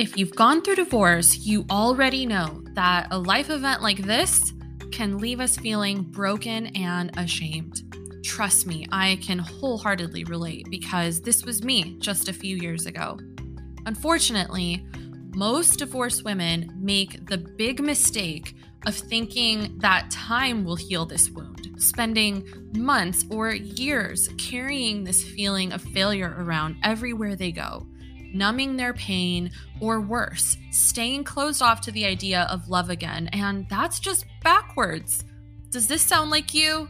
If you've gone through divorce, you already know that a life event like this can leave us feeling broken and ashamed. Trust me, I can wholeheartedly relate because this was me just a few years ago. Unfortunately, most divorced women make the big mistake of thinking that time will heal this wound, spending months or years carrying this feeling of failure around everywhere they go numbing their pain, or worse, staying closed off to the idea of love again. And that's just backwards. Does this sound like you?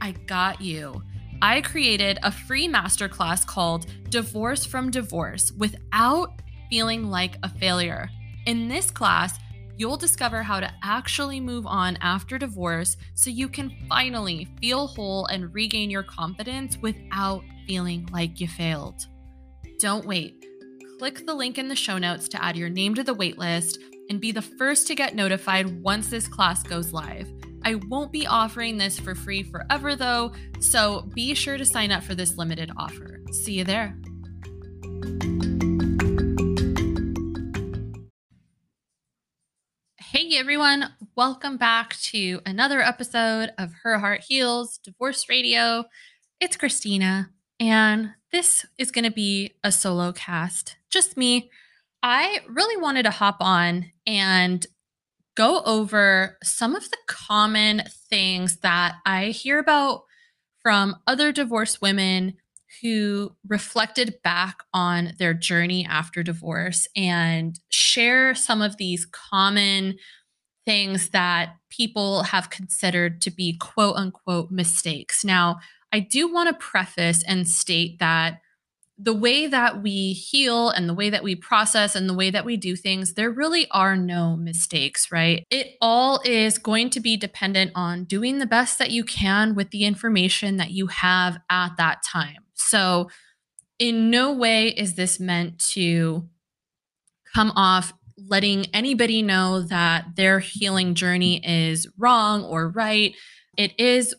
I got you. I created a free masterclass called Divorce from Divorce without feeling like a failure. In this class, you'll discover how to actually move on after divorce so you can finally feel whole and regain your confidence without feeling like you failed. Don't wait click the link in the show notes to add your name to the waitlist and be the first to get notified once this class goes live. I won't be offering this for free forever though, so be sure to sign up for this limited offer. See you there. Hey everyone, welcome back to another episode of Her Heart Heals Divorce Radio. It's Christina, and this is going to be a solo cast, just me. I really wanted to hop on and go over some of the common things that I hear about from other divorced women who reflected back on their journey after divorce and share some of these common things that people have considered to be quote unquote mistakes. Now, I do want to preface and state that the way that we heal and the way that we process and the way that we do things, there really are no mistakes, right? It all is going to be dependent on doing the best that you can with the information that you have at that time. So, in no way is this meant to come off letting anybody know that their healing journey is wrong or right. It is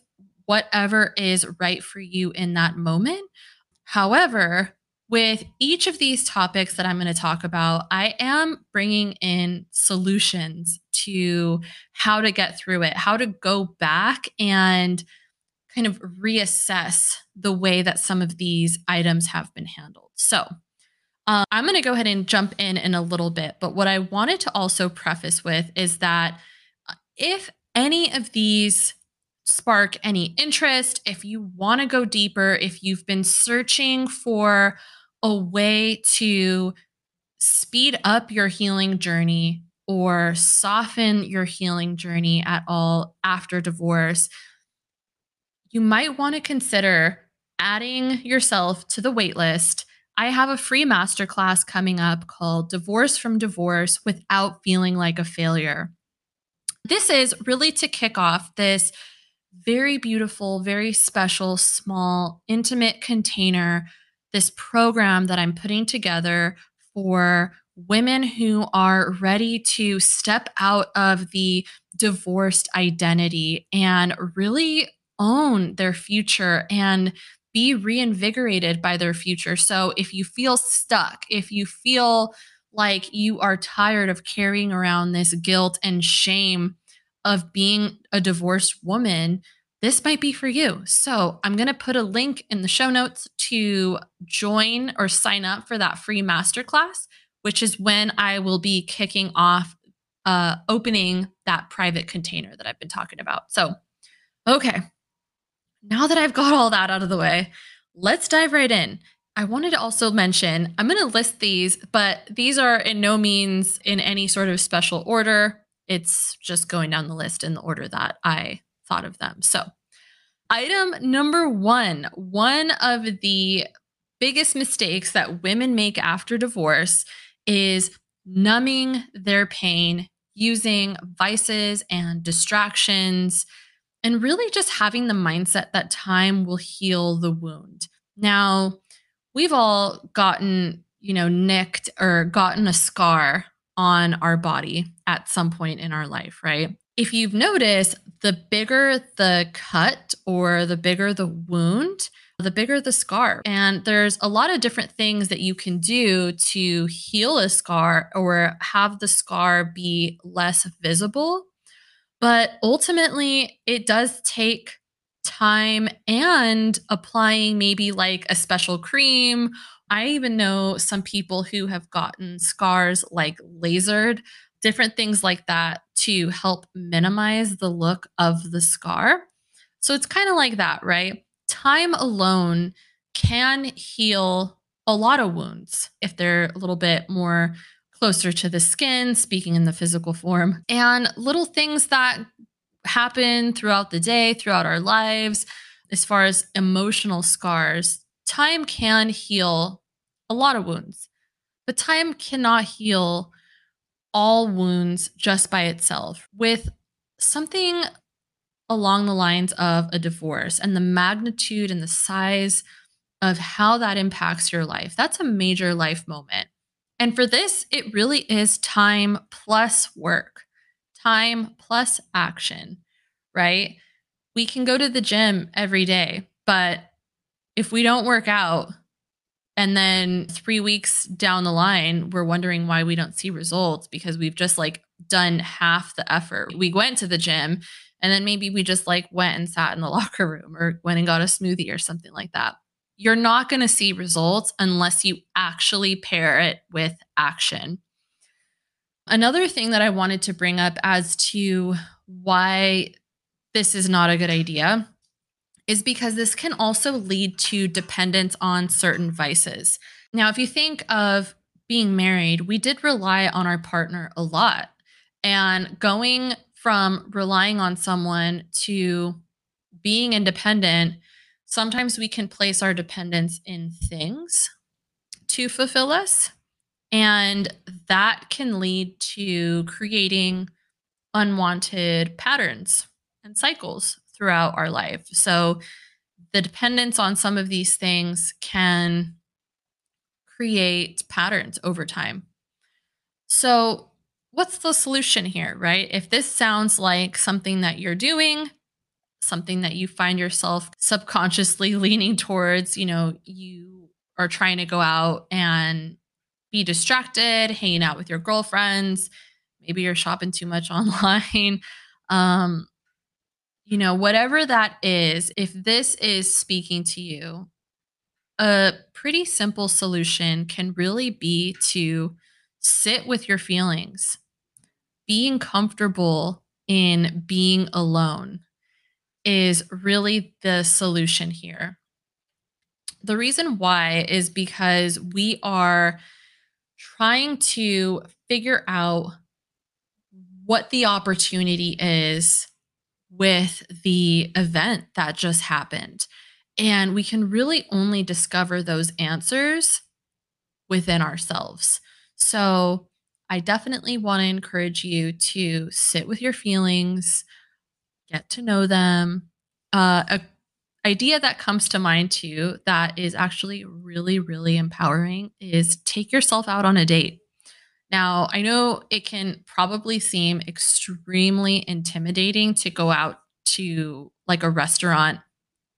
whatever is right for you in that moment. However, with each of these topics that I'm going to talk about, I am bringing in solutions to how to get through it, how to go back and kind of reassess the way that some of these items have been handled. So, uh, I'm going to go ahead and jump in in a little bit. But what I wanted to also preface with is that uh, if any of these spark any interest, if you want to go deeper, if you've been searching for a way to speed up your healing journey or soften your healing journey at all after divorce, you might want to consider adding yourself to the waitlist. I have a free masterclass coming up called Divorce from Divorce Without Feeling Like a Failure. This is really to kick off this very beautiful, very special, small, intimate container, this program that I'm putting together for women who are ready to step out of the divorced identity and really own their future and be reinvigorated by their future. So if you feel stuck, if you feel like you are tired of carrying around this guilt and shame of being a divorced woman, this might be for you. So I'm going to put a link in the show notes to join or sign up for that free masterclass, which is when I will be kicking off uh, opening that private container that I've been talking about. So, okay, now that I've got all that out of the way, let's dive right in. I wanted to also mention I'm going to list these, but these are in no means in any sort of special order. It's just going down the list in the order that I thought of them. So, item number one one of the biggest mistakes that women make after divorce is numbing their pain using vices and distractions and really just having the mindset that time will heal the wound. Now, we've all gotten, you know, nicked or gotten a scar on our body at some point in our life, right? If you've noticed, the bigger the cut or the bigger the wound, the bigger the scar. And there's a lot of different things that you can do to heal a scar or have the scar be less visible. But ultimately, it does take time and applying maybe like a special cream. I even know some people who have gotten scars like lasered, different things like that to help minimize the look of the scar. So it's kind of like that, right? time alone can heal a lot of wounds if they're a little bit more closer to the skin, speaking in the physical form, and little things that happen throughout the day, throughout our lives, as far as emotional scars. Time can heal a lot of wounds, but time cannot heal all wounds just by itself. With something along the lines of a divorce and the magnitude and the size of how that impacts your life. That's a major life moment. And for this, it really is time plus work, time plus action, right? We can go to the gym every day, but if we don't work out, and then three weeks down the line, we're wondering why we don't see results because we've just like done half the effort. We went to the gym and then maybe we just like went and sat in the locker room or went and got a smoothie or something like that. You're not going to see results unless you actually pair it with action. Another thing that I wanted to bring up as to why this is not a good idea is because this can also lead to dependence on certain vices. Now, if you think of being married, we did rely on our partner a lot. And going from relying on someone to being independent, sometimes we can place our dependence in things to fulfill us. And that can lead to creating unwanted patterns and cycles throughout our life. So, the dependence on some of these things can create patterns over time. So, what's the solution here, right? If this sounds like something that you're doing, something that you find yourself subconsciously leaning towards, you know, you are trying to go out and be distracted, hanging out with your girlfriends, maybe you're shopping too much online. Um, you know, whatever that is, if this is speaking to you, a pretty simple solution can really be to sit with your feelings being comfortable in being alone is really the solution here. The reason why is because we are trying to figure out what the opportunity is with the event that just happened. And we can really only discover those answers within ourselves. So, I definitely want to encourage you to sit with your feelings, get to know them. Uh, a idea that comes to mind too that is actually really really empowering is take yourself out on a date. Now, I know it can probably seem extremely intimidating to go out to like a restaurant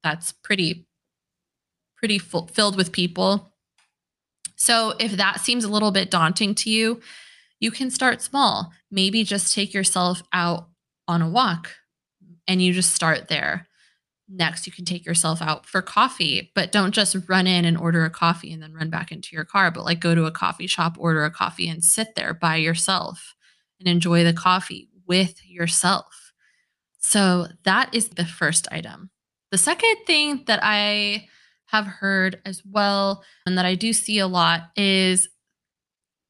that's pretty pretty full, filled with people. So, if that seems a little bit daunting to you, you can start small. Maybe just take yourself out on a walk and you just start there. Next, you can take yourself out for coffee, but don't just run in and order a coffee and then run back into your car, but like go to a coffee shop, order a coffee, and sit there by yourself and enjoy the coffee with yourself. So, that is the first item. The second thing that I have heard as well, and that I do see a lot is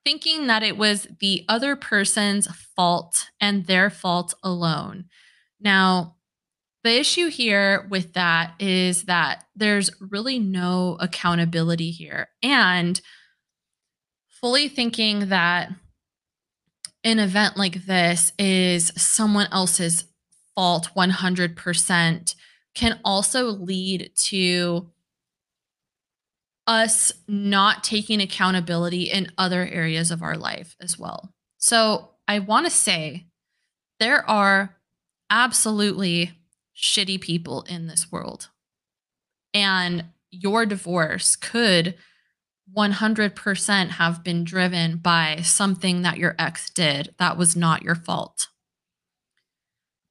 thinking that it was the other person's fault and their fault alone. Now, the issue here with that is that there's really no accountability here. And fully thinking that an event like this is someone else's fault 100% can also lead to us not taking accountability in other areas of our life as well. So I want to say there are absolutely shitty people in this world. And your divorce could 100% have been driven by something that your ex did that was not your fault.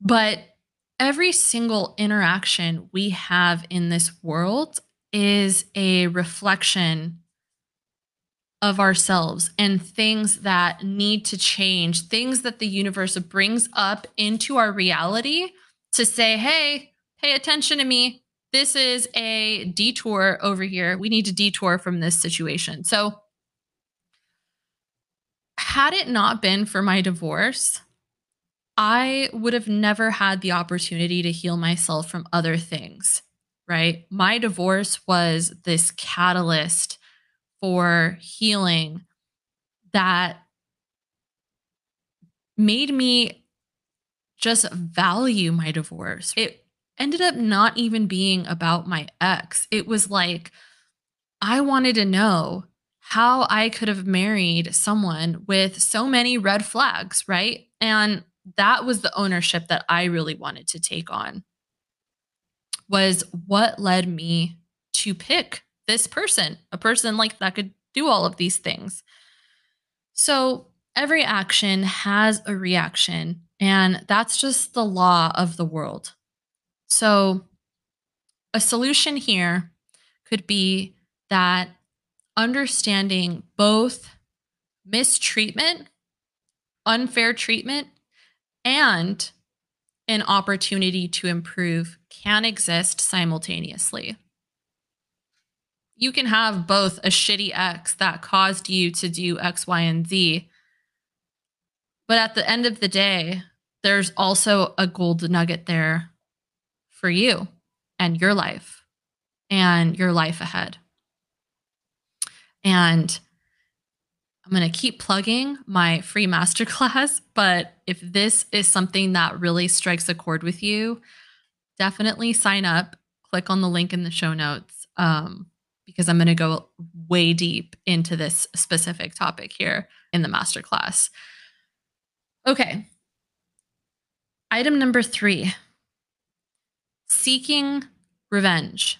But every single interaction we have in this world is a reflection of ourselves and things that need to change, things that the universe brings up into our reality to say, hey, pay attention to me. This is a detour over here. We need to detour from this situation. So, had it not been for my divorce, I would have never had the opportunity to heal myself from other things right? My divorce was this catalyst for healing that made me just value my divorce. It ended up not even being about my ex. It was like, I wanted to know how I could have married someone with so many red flags, right? And that was the ownership that I really wanted to take on was what led me to pick this person, a person like that could do all of these things. So every action has a reaction, and that's just the law of the world. So a solution here could be that understanding both mistreatment, unfair treatment, and an opportunity to improve can exist simultaneously. You can have both a shitty ex that caused you to do X, Y, and Z. But at the end of the day, there's also a gold nugget there for you and your life and your life ahead. And I'm going to keep plugging my free masterclass, but if this is something that really strikes a chord with you, definitely sign up. Click on the link in the show notes um, because I'm going to go way deep into this specific topic here in the masterclass. Okay. Item number three seeking revenge,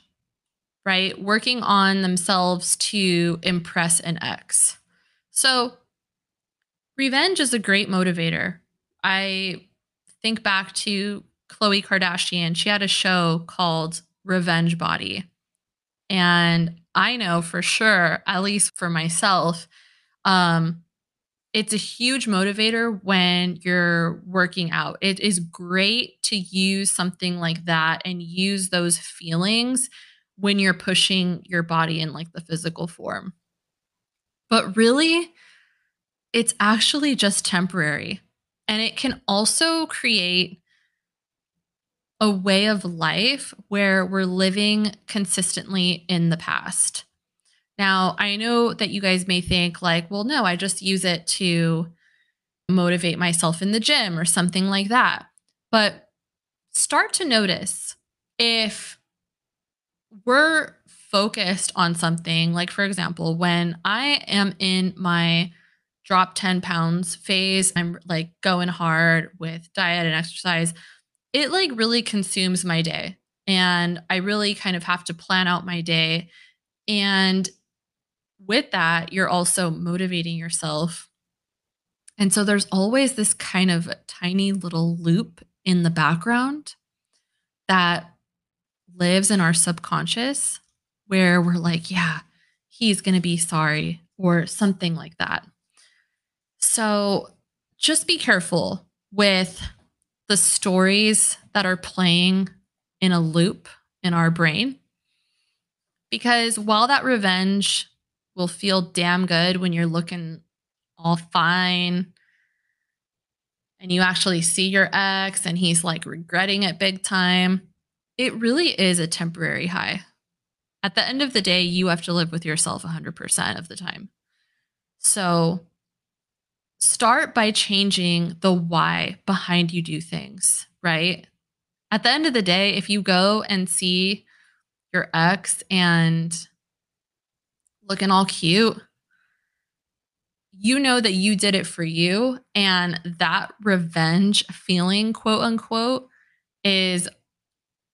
right? Working on themselves to impress an ex. So, revenge is a great motivator. I think back to Khloe Kardashian. She had a show called Revenge Body. And I know for sure, at least for myself, um, it's a huge motivator when you're working out. It is great to use something like that and use those feelings when you're pushing your body in like the physical form. But really, it's actually just temporary. And it can also create a way of life where we're living consistently in the past. Now, I know that you guys may think, like, well, no, I just use it to motivate myself in the gym or something like that. But start to notice if we're focused on something, like for example, when I am in my drop 10 pounds phase, I'm like going hard with diet and exercise, it like really consumes my day. And I really kind of have to plan out my day. And with that, you're also motivating yourself. And so there's always this kind of tiny little loop in the background that lives in our subconscious where we're like, yeah, he's going to be sorry or something like that. So just be careful with the stories that are playing in a loop in our brain Because while that revenge will feel damn good when you're looking all fine and you actually see your ex and he's like regretting it big time, it really is a temporary high. At the end of the day, you have to live with yourself 100% of the time. So start by changing the why behind you do things, right? At the end of the day, if you go and see your ex and looking all cute, you know that you did it for you. And that revenge feeling, quote unquote, is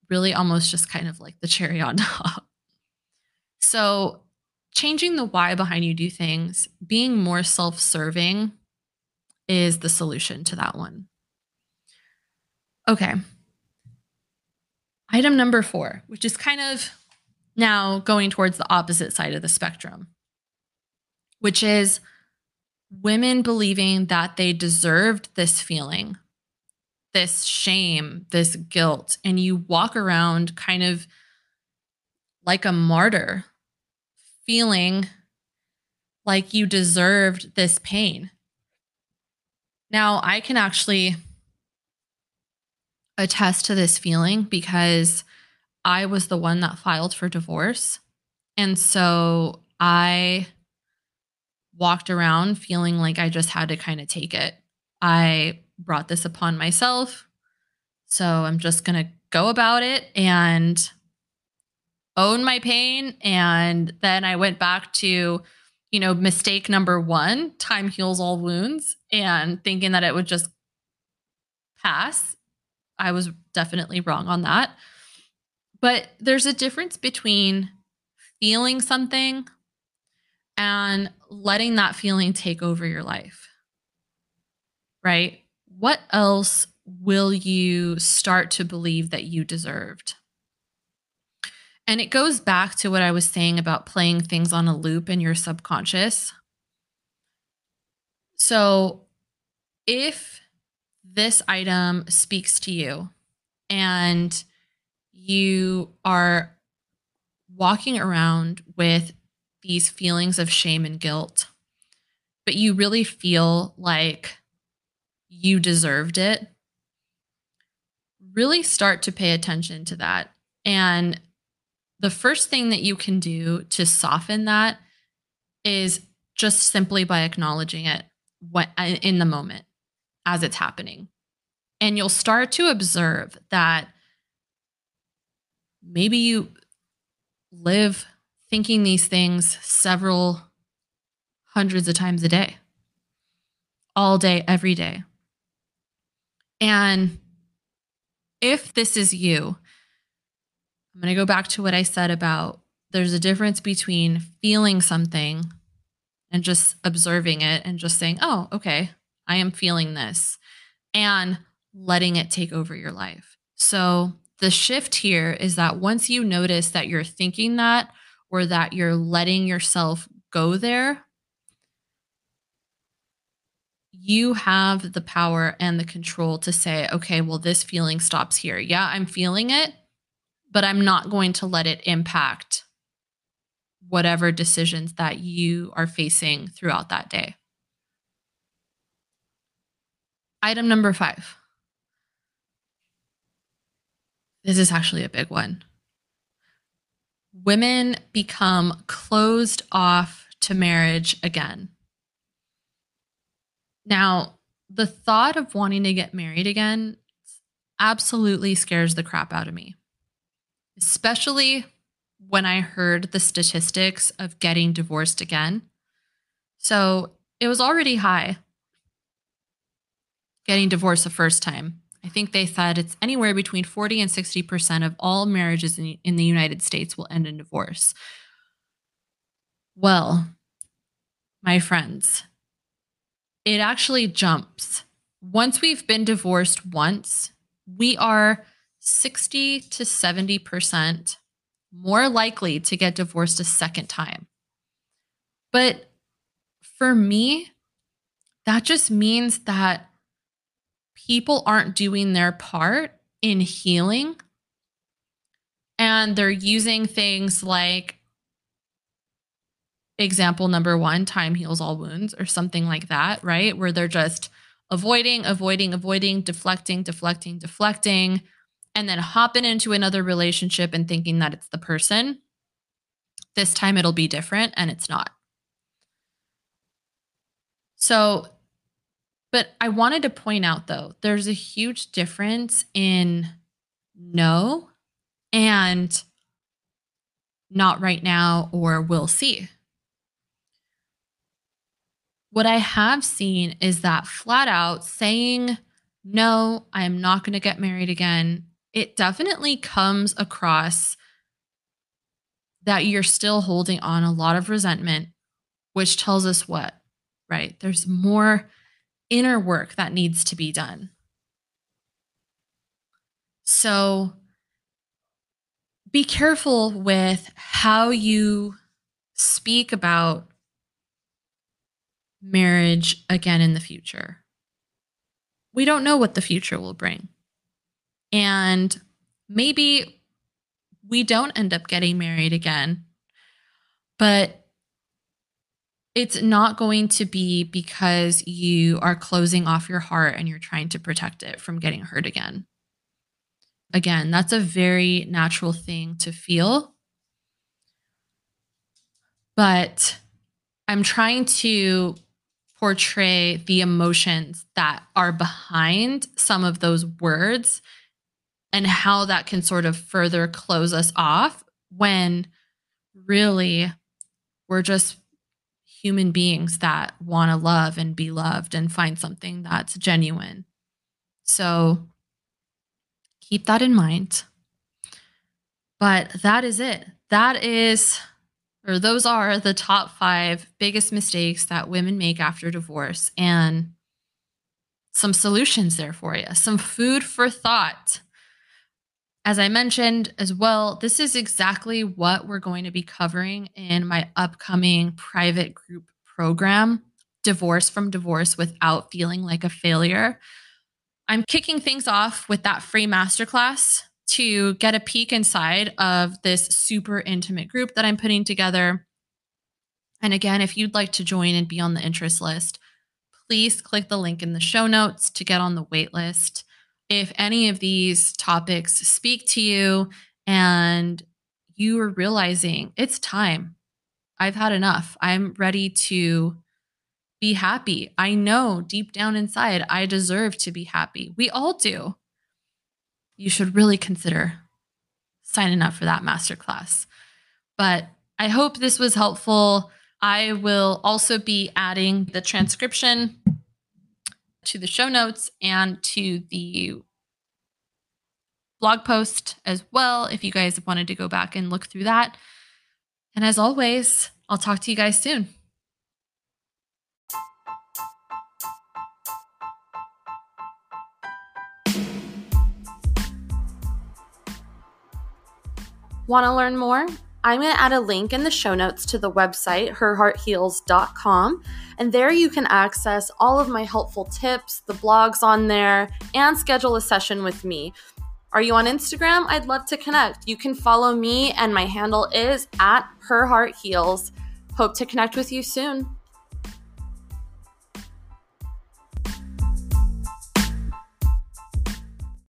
really almost just kind of like the cherry on top. So, changing the why behind you do things, being more self serving is the solution to that one. Okay. Item number four, which is kind of now going towards the opposite side of the spectrum, which is women believing that they deserved this feeling, this shame, this guilt, and you walk around kind of like a martyr, feeling like you deserved this pain. Now, I can actually attest to this feeling because I was the one that filed for divorce. And so I walked around feeling like I just had to kind of take it. I brought this upon myself. So I'm just going to go about it and own my pain. And then I went back to, you know, mistake number one time heals all wounds and thinking that it would just pass. I was definitely wrong on that. But there's a difference between feeling something and letting that feeling take over your life. Right? What else will you start to believe that you deserved? And it goes back to what I was saying about playing things on a loop in your subconscious. So, if this item speaks to you and you are walking around with these feelings of shame and guilt, but you really feel like you deserved it, really start to pay attention to that. And the first thing that you can do to soften that is just simply by acknowledging it in the moment as it's happening. And you'll start to observe that maybe you live thinking these things several hundreds of times a day, all day, every day. And if this is you, I'm going to go back to what I said about there's a difference between feeling something and just observing it and just saying, oh, okay, I am feeling this, and letting it take over your life. So the shift here is that once you notice that you're thinking that or that you're letting yourself go there, you have the power and the control to say, okay, well, this feeling stops here. Yeah, I'm feeling it, but I'm not going to let it impact whatever decisions that you are facing throughout that day. Item number five this is actually a big one. Women become closed off to marriage again. Now, the thought of wanting to get married again absolutely scares the crap out of me, especially when I heard the statistics of getting divorced again. So it was already high getting divorced the first time. I think they said it's anywhere between 40 and 60% of all marriages in, in the United States will end in divorce. Well, my friends, it actually jumps. Once we've been divorced once, we are 60 to 70% more likely to get divorced a second time. But for me, that just means that people aren't doing their part in healing and they're using things like example number one, time heals all wounds, or something like that, right? Where they're just avoiding, avoiding, avoiding, deflecting, deflecting, deflecting, and then hopping into another relationship and thinking that it's the person. This time it'll be different, and it's not. So, but I wanted to point out though, there's a huge difference in no and not right now or we'll see. What I have seen is that flat out saying, no, I am not going to get married again, it definitely comes across that you're still holding on a lot of resentment, which tells us what, right? There's more inner work that needs to be done. So be careful with how you speak about marriage again in the future. We don't know what the future will bring. And maybe we don't end up getting married again, but it's not going to be because you are closing off your heart and you're trying to protect it from getting hurt again. Again, that's a very natural thing to feel. But I'm trying to portray the emotions that are behind some of those words and how that can sort of further close us off when really we're just human beings that want to love and be loved and find something that's genuine. So keep that in mind. But that is it. That is, or those are the top five biggest mistakes that women make after divorce, and some solutions there for you, some food for thought. As I mentioned as well, this is exactly what we're going to be covering in my upcoming private group program, Divorce from Divorce Without Feeling Like a Failure. I'm kicking things off with that free masterclass to get a peek inside of this super intimate group that I'm putting together. And again, if you'd like to join and be on the interest list, please click the link in the show notes to get on the wait list. If any of these topics speak to you and you are realizing it's time, I've had enough, I'm ready to be happy. I know deep down inside I deserve to be happy. We all do. You should really consider signing up for that masterclass. But I hope this was helpful. I will also be adding the transcription to the show notes and to the blog post as well if you guys have wanted to go back and look through that. And as always, I'll talk to you guys soon. Want to learn more? I'm going to add a link in the show notes to the website, herheartheals.com. And there you can access all of my helpful tips, the blogs on there, and schedule a session with me. Are you on Instagram? I'd love to connect. You can follow me, and my handle is at herheartheals. Hope to connect with you soon.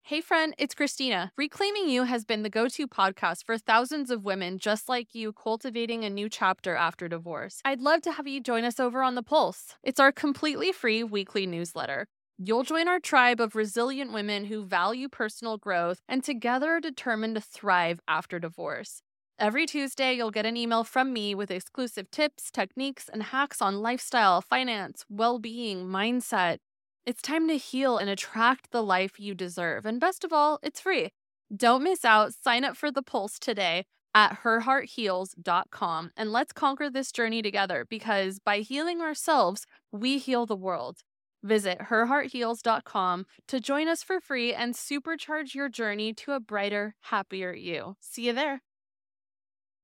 Hey, friend, it's Christina. Reclaiming You has been the go to podcast for thousands of women just like you cultivating a new chapter after divorce. I'd love to have you join us over on The Pulse. It's our completely free weekly newsletter. You'll join our tribe of resilient women who value personal growth and together are determined to thrive after divorce. Every Tuesday, you'll get an email from me with exclusive tips, techniques, and hacks on lifestyle, finance, well being, mindset it's time to heal and attract the life you deserve. And best of all, it's free. Don't miss out. Sign up for the Pulse today at herheartheals.com and let's conquer this journey together because by healing ourselves, we heal the world. Visit herheartheals.com to join us for free and supercharge your journey to a brighter, happier you. See you there.